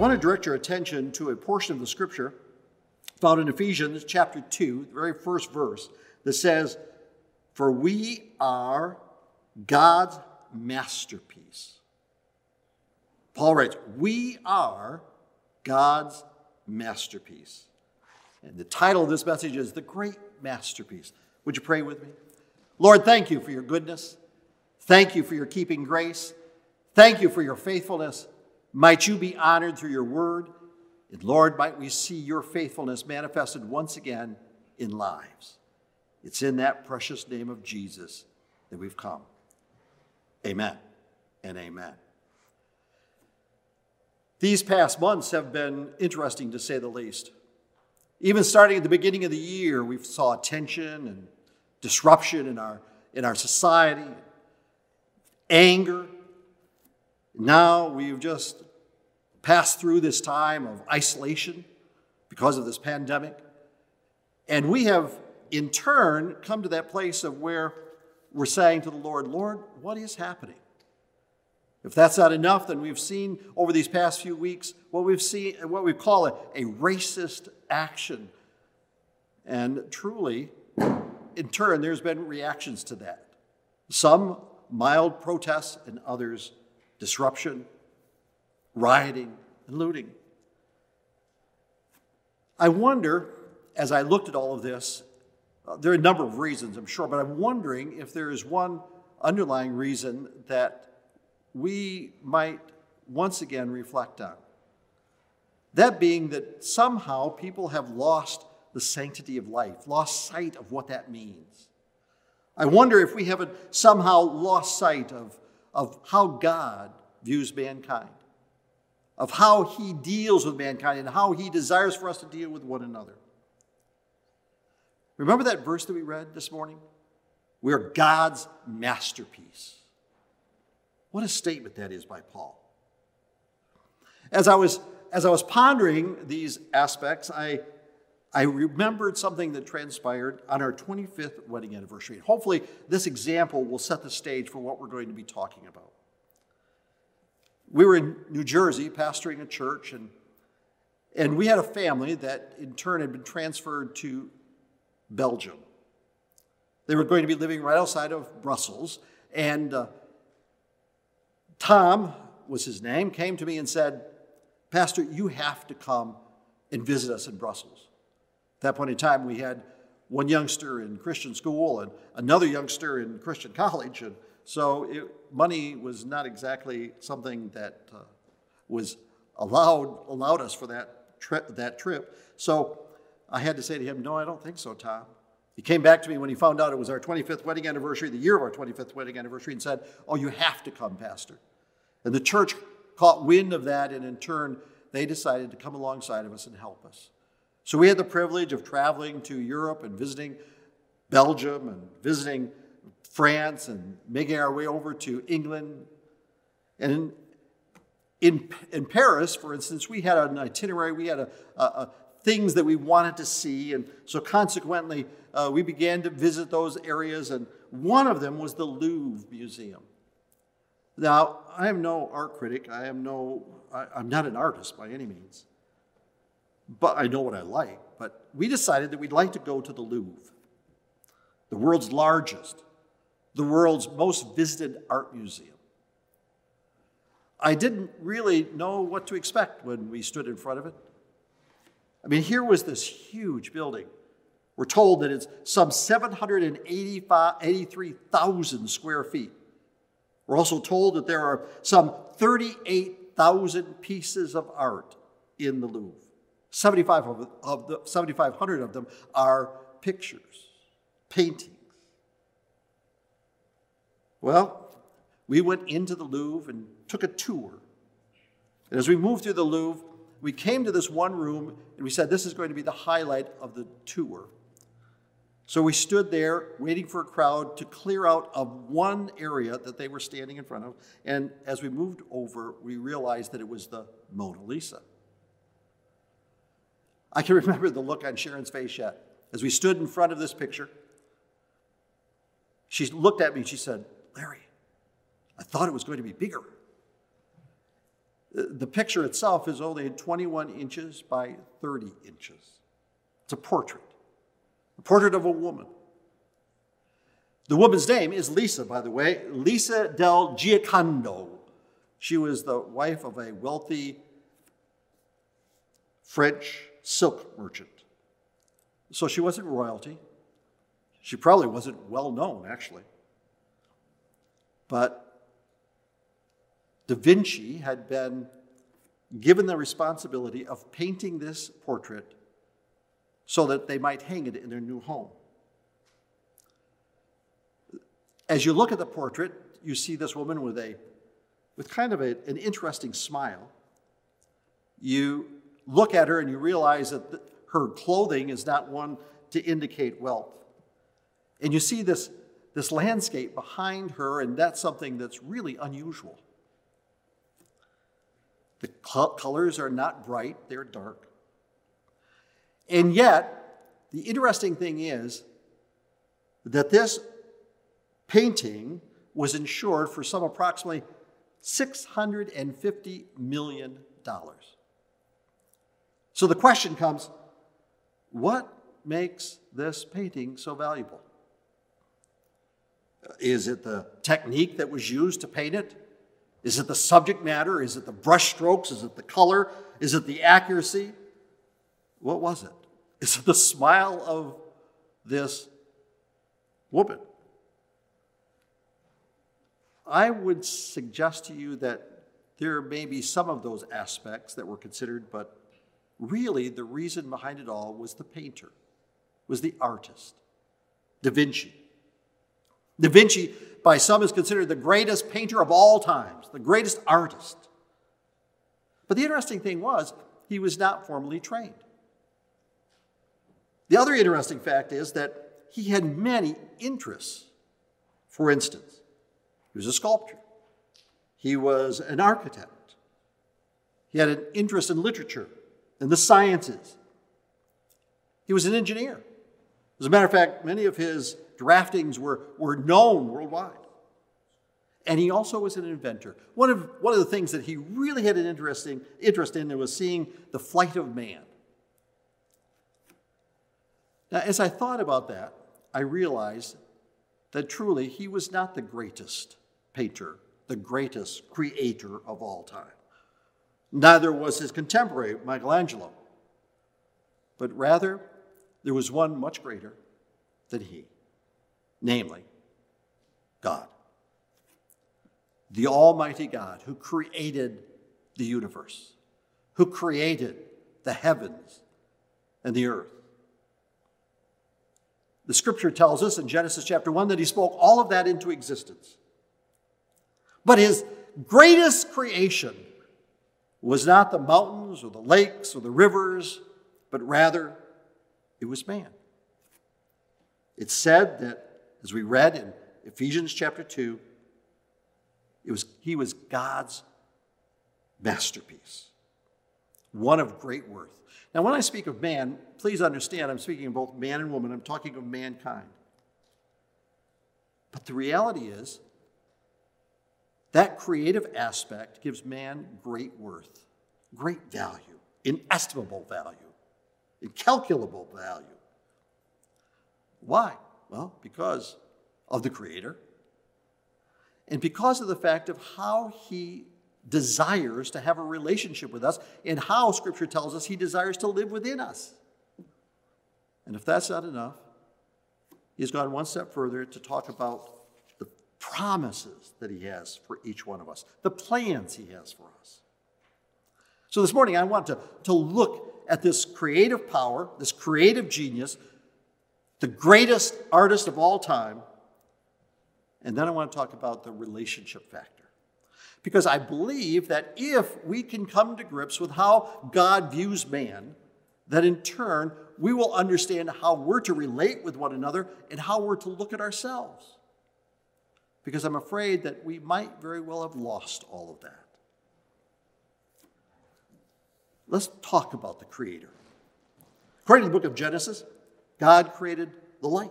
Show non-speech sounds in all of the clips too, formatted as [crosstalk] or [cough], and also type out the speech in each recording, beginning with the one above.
I want to direct your attention to a portion of the scripture found in Ephesians chapter 2, the very first verse, that says, For we are God's masterpiece. Paul writes, We are God's masterpiece. And the title of this message is The Great Masterpiece. Would you pray with me? Lord, thank you for your goodness. Thank you for your keeping grace. Thank you for your faithfulness. Might you be honored through your word. And Lord, might we see your faithfulness manifested once again in lives. It's in that precious name of Jesus that we've come. Amen and amen. These past months have been interesting to say the least. Even starting at the beginning of the year, we saw tension and disruption in our, in our society, anger. Now we've just passed through this time of isolation because of this pandemic. And we have, in turn, come to that place of where we're saying to the Lord, Lord, what is happening? If that's not enough, then we've seen over these past few weeks what we've seen, what we call a, a racist action. And truly, in turn, there's been reactions to that. Some mild protests, and others disruption, rioting, and looting. I wonder, as I looked at all of this, uh, there are a number of reasons, I'm sure, but I'm wondering if there is one underlying reason that we might once again reflect on. That being that somehow people have lost the sanctity of life, lost sight of what that means. I wonder if we haven't somehow lost sight of, of how God views mankind, of how he deals with mankind, and how he desires for us to deal with one another. Remember that verse that we read this morning? We're God's masterpiece. What a statement that is by Paul. As I was, as I was pondering these aspects, I, I remembered something that transpired on our 25th wedding anniversary. And Hopefully, this example will set the stage for what we're going to be talking about. We were in New Jersey pastoring a church, and, and we had a family that in turn had been transferred to Belgium. They were going to be living right outside of Brussels, and uh, Tom was his name, came to me and said, Pastor, you have to come and visit us in Brussels. At that point in time, we had one youngster in Christian school and another youngster in Christian [laughs] college. And so it, money was not exactly something that uh, was allowed, allowed us for that, tri- that trip. So I had to say to him, No, I don't think so, Tom. He came back to me when he found out it was our 25th wedding anniversary, the year of our 25th wedding anniversary, and said, Oh, you have to come, Pastor. And the church caught wind of that, and in turn, they decided to come alongside of us and help us. So we had the privilege of traveling to Europe and visiting Belgium and visiting France and making our way over to England. And in, in, Paris, for instance, we had an itinerary, we had a, a, a things that we wanted to see. And so consequently, uh, we began to visit those areas, and one of them was the Louvre Museum. Now, I am no art critic. I am no, I, I'm not an artist by any means. But I know what I like. But we decided that we'd like to go to the Louvre, the world's largest, the world's most visited art museum. I didn't really know what to expect when we stood in front of it. I mean, here was this huge building. We're told that it's some 783,000 square feet. We're also told that there are some 38,000 pieces of art in the Louvre. 75 of, the, 7,500 of them are pictures, paintings. Well, we went into the Louvre and took a tour. And as we moved through the Louvre, we came to this one room and we said, This is going to be the highlight of the tour. So we stood there waiting for a crowd to clear out of one area that they were standing in front of. And as we moved over, we realized that it was the Mona Lisa. I can [laughs] remember the look on Sharon's face yet. As we stood in front of this picture, she looked at me and she said, Larry, I thought it was going to be bigger. The picture itself is only 21 inches by 30 inches. It's a portrait, a portrait of a woman. The woman's name is Lisa, by the way, Lisa del Giocondo. She was the wife of a wealthy French silk merchant. So she wasn't royalty. She probably wasn't well known, actually. But Da Vinci had been given the responsibility of painting this portrait so that they might hang it in their new home. As you look at the portrait, you see this woman with a with kind of a, an interesting smile. You look at her and you realize that her clothing is not one to indicate wealth. And you see this, this landscape behind her, and that's something that's really unusual. The colors are not bright, they're dark. And yet, the interesting thing is that this painting was insured for some approximately $650 million. So the question comes what makes this painting so valuable? Is it the technique that was used to paint it? Is it the subject matter? Is it the brush strokes? Is it the color? Is it the accuracy? What was it? Is it the smile of this woman? I would suggest to you that there may be some of those aspects that were considered, but really the reason behind it all was the painter, was the artist, Da Vinci. Da Vinci, by some, is considered the greatest painter of all times, the greatest artist. But the interesting thing was, he was not formally trained. The other interesting fact is that he had many interests. For instance, he was a sculptor. He was an architect. He had an interest in literature and the sciences. He was an engineer. As a matter of fact, many of his draftings were, were known worldwide. And he also was an inventor. One of, one of the things that he really had an interesting interest in was seeing the flight of man. Now, as I thought about that, I realized that truly he was not the greatest painter, the greatest creator of all time. Neither was his contemporary, Michelangelo. But rather, there was one much greater than he, namely, God. The Almighty God who created the universe, who created the heavens and the earth. The scripture tells us in Genesis chapter 1 that he spoke all of that into existence. But his greatest creation was not the mountains or the lakes or the rivers, but rather it was man. It's said that, as we read in Ephesians chapter 2, it was, he was God's masterpiece, one of great worth. Now, when I speak of man, please understand I'm speaking of both man and woman, I'm talking of mankind. But the reality is, that creative aspect gives man great worth, great value, inestimable value, incalculable value. Why? Well, because of the Creator and because of the fact of how He desires to have a relationship with us and how Scripture tells us He desires to live within us. And if that's not enough, He's gone one step further to talk about promises that He has for each one of us, the plans He has for us. So this morning, I want to, to look at this creative power, this creative genius, the greatest artist of all time, and then I want to talk about the relationship factor. Because I believe that if we can come to grips with how God views man, that in turn we will understand how we're to relate with one another and how we're to look at ourselves because I'm afraid that we might very well have lost all of that. Let's talk about the Creator. According to the book of Genesis, God created the light.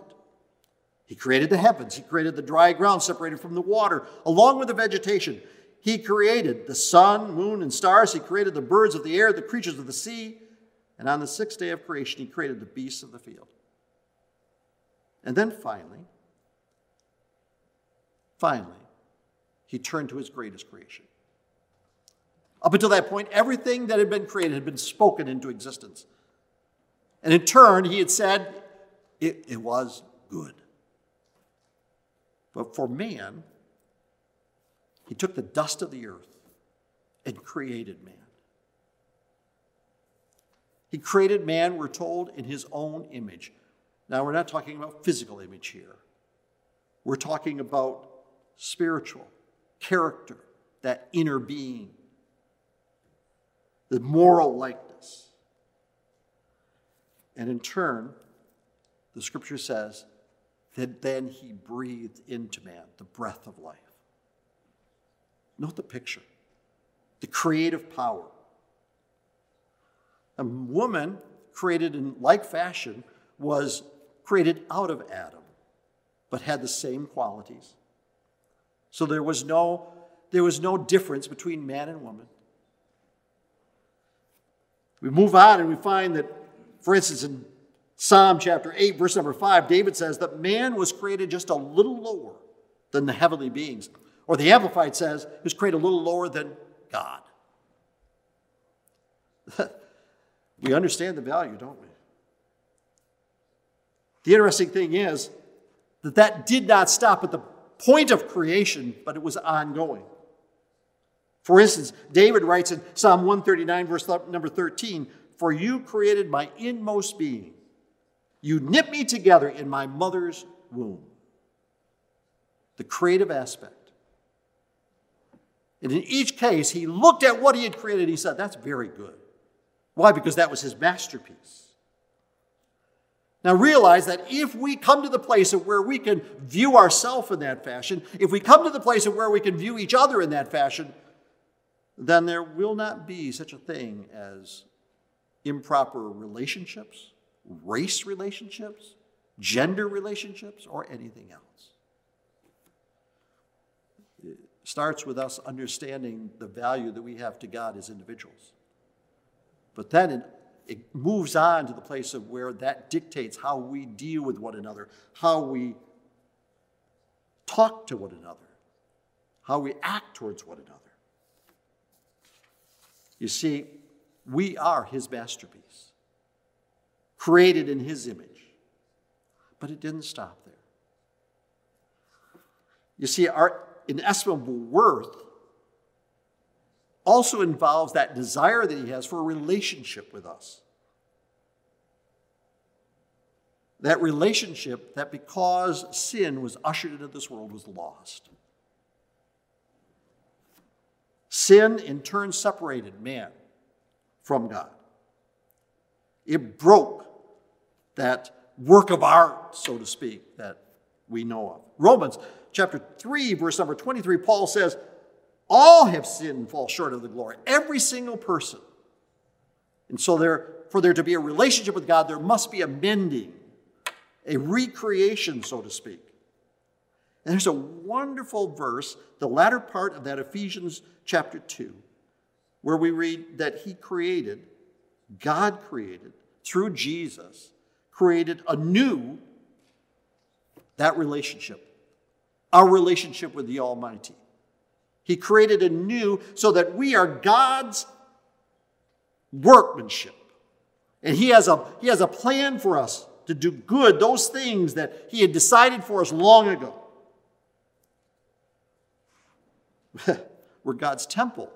He created the heavens. He created the dry ground separated from the water, along with the vegetation. He created the sun, moon, and stars. He created the birds of the air, the creatures of the sea. And on the sixth day of creation, he created the beasts of the field. And then finally, finally, he turned to his greatest creation. Up until that point, everything that had been created had been spoken into existence. And in turn, he had said, it, it was good. But for man, he took the dust of the earth and created man. He created man, we're told, in his own image. Now, we're not talking about physical image here. We're talking about spiritual character, that inner being, the moral likeness. And in turn, the scripture says that then he breathed into man the breath of life. Note the picture the creative power. A woman created in like fashion was created out of Adam, but had the same qualities. So there was no, there was no difference between man and woman. We move on and we find that, for instance, in Psalm chapter 8, verse number 5, David says that man was created just a little lower than the heavenly beings. Or the Amplified says, he was created a little lower than God. [laughs] we understand the value, don't we? The interesting thing is that that did not stop at the point of creation, but it was ongoing. For instance, David writes in Psalm 139, verse number 13, For you created my inmost being. You knit me together in my mother's womb. The creative aspect. And in each case, he looked at what he had created. He said, That's very good. Why? Because that was his masterpiece. Now realize that if we come to the place of where we can view ourselves in that fashion, if we come to the place of where we can view each other in that fashion, then there will not be such a thing as improper relationships, race relationships, gender relationships, or anything else. It starts with us understanding the value that we have to God as individuals. But then it, it moves on to the place of where that dictates how we deal with one another, how we talk to one another, how we act towards one another. You see, we are his masterpiece created in his image. But it didn't stop there. You see, our inestimable worth also involves that desire that he has for a relationship with us. That relationship that because sin was ushered into this world was lost. Sin in turn separated man from God. It broke that work of art, so to speak, that we know of. Romans chapter 3, verse number 23, Paul says, All have sinned and fall short of the glory. Every single person. And so there, for there to be a relationship with God, there must be a mending, a recreation, so to speak. And there's a wonderful verse, the latter part of that Ephesians chapter 2, where we read that He created, God created, through Jesus, created anew that relationship, our relationship with the Almighty. He created anew so that we are God's workmanship. And he has, a, he has a plan for us to do good, those things that He had decided for us long ago. [laughs] We're God's temple,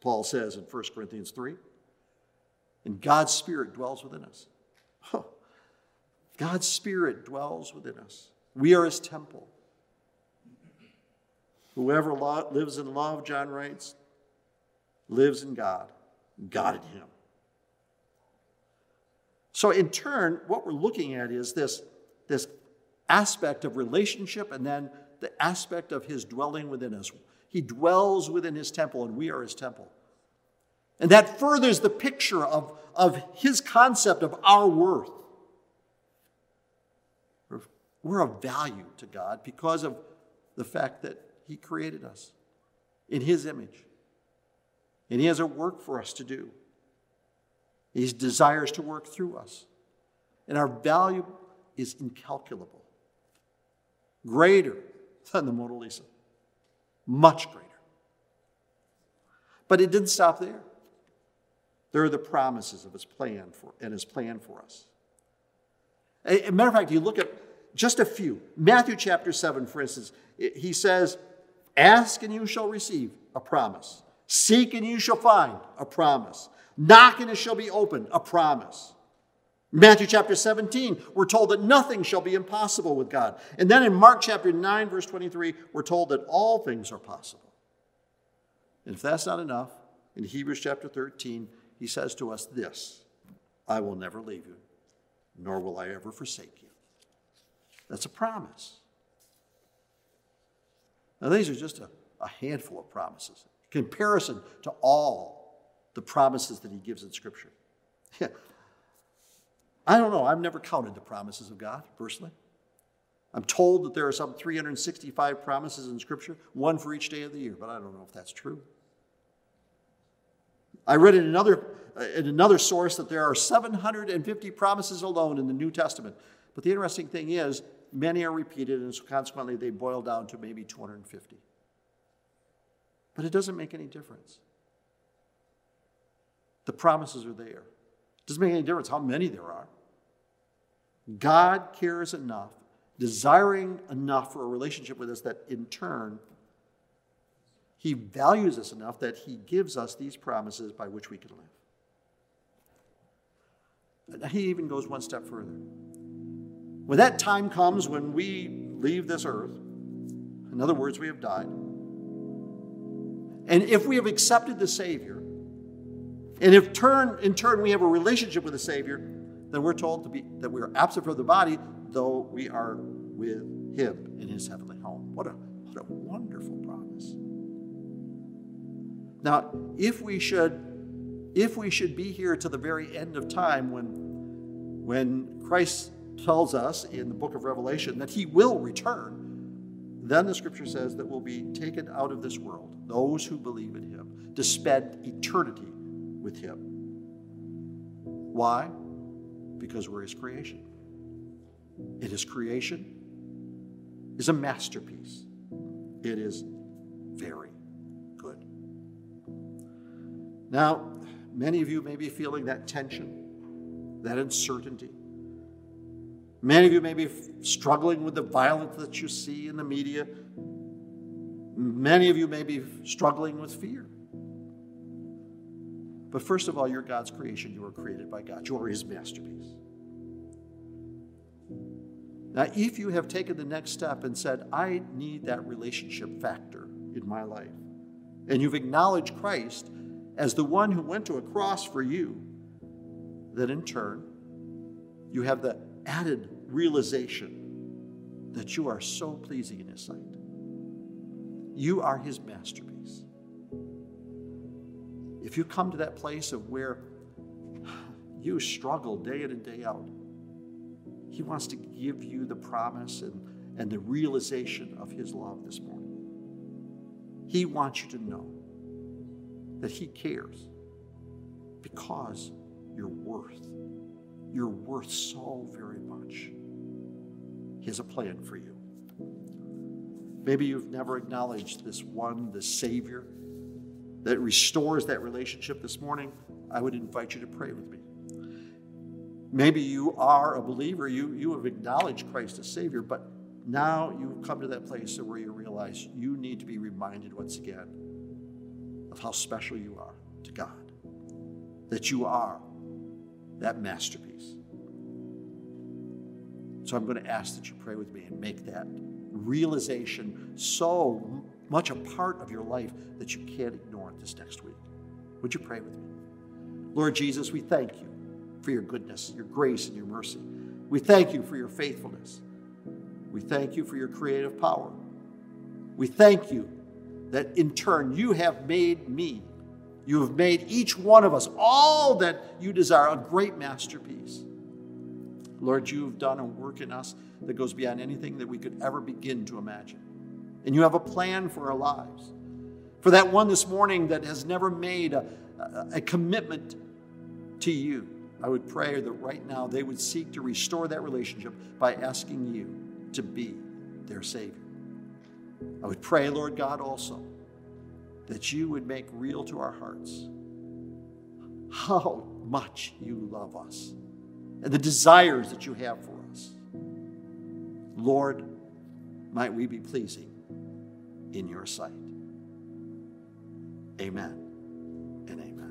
Paul says in 1 Corinthians 3. And God's Spirit dwells within us. God's Spirit dwells within us. We are his temple. Whoever lives in love, John writes, lives in God, God in him. So, in turn, what we're looking at is this, this aspect of relationship and then the aspect of his dwelling within us. He dwells within his temple, and we are his temple. And that furthers the picture of, of his concept of our worth. We're of value to God because of the fact that He created us. in His image. And He has a work for us to do. He desires to work through us. And our value is incalculable, greater than the Mona Lisa, much greater. But it didn't stop there. There are the promises of his plan for and his plan for us. As a matter of fact, you look at just a few. Matthew chapter 7, for instance, he says, Ask and you shall receive a promise. Seek and you shall find a promise. Knock and it shall be opened, a promise. Matthew chapter 17, we're told that nothing shall be impossible with God. And then in Mark chapter 9, verse 23, we're told that all things are possible. And if that's not enough, in Hebrews chapter 13, he says to us this I will never leave you, nor will I ever forsake you. That's a promise. Now, these are just a, a handful of promises comparison to all the promises that he gives in Scripture. [laughs] I don't know. I've never counted the promises of God personally. I'm told that there are some 365 promises in Scripture, one for each day of the year, but I don't know if that's true. I read in another, uh, in another source that there are 750 promises alone in the New Testament. But the interesting thing is, many are repeated, and so consequently, they boil down to maybe 250. But it doesn't make any difference. The promises are there. It doesn't make any difference how many there are. God cares enough, desiring enough for a relationship with us that in turn, He values us enough that He gives us these promises by which we can live. He even goes one step further. When that time comes when we leave this earth, in other words, we have died, and if we have accepted the Savior, and if turn, in turn we have a relationship with the Savior, then we're told to be that we are absent from the body, though we are with him in his heavenly home. What a, what a wonderful promise. Now, if we should if we should be here to the very end of time when when Christ tells us in the book of Revelation that he will return, then the scripture says that we'll be taken out of this world, those who believe in him, to spend eternity with him. Why? because we're His creation. And His creation is a masterpiece. It is very good. Now, many of you may be feeling that tension, that uncertainty. Many of you may be struggling with the violence that you see in the media. Many of you may be struggling with fear. But first of all, you're God's creation. You were created by God, you are His masterpiece. Now, if you have taken the next step and said, I need that relationship factor in my life, and you've acknowledged Christ as the one who went to a cross for you, then in turn, you have the added realization that you are so pleasing in His sight. You are His masterpiece. If you come to that place of where you struggle day in and day out, He wants to give you the promise and, and the realization of His love this morning. He wants you to know that He cares because you're worth. You're worth so very much. He has a plan for you. Maybe you've never acknowledged this one, the Savior that restores that relationship this morning, I would invite you to pray with me. Maybe you are a believer, you, you have acknowledged Christ as Savior, but now you've come to that place where you realize you need to be reminded once again of how special you are to God, that you are that masterpiece. So I'm going to ask that you pray with me and make that realization so much a part of your life that you can't ignore it this next week. Would you pray with me? Lord Jesus, we thank you for your goodness, your grace, and your mercy. We thank you for your faithfulness. We thank you for your creative power. We thank you that in turn you have made me, you have made each one of us all that you desire, a great masterpiece. Lord, you have done a work in us that goes beyond anything that we could ever begin to imagine. And you have a plan for our lives. For that one this morning that has never made a, a, a commitment to you, I would pray that right now they would seek to restore that relationship by asking you to be their Savior. I would pray, Lord God, also that you would make real to our hearts how much you love us and the desires that you have for us. Lord, might we be pleasing in your sight. Amen and amen.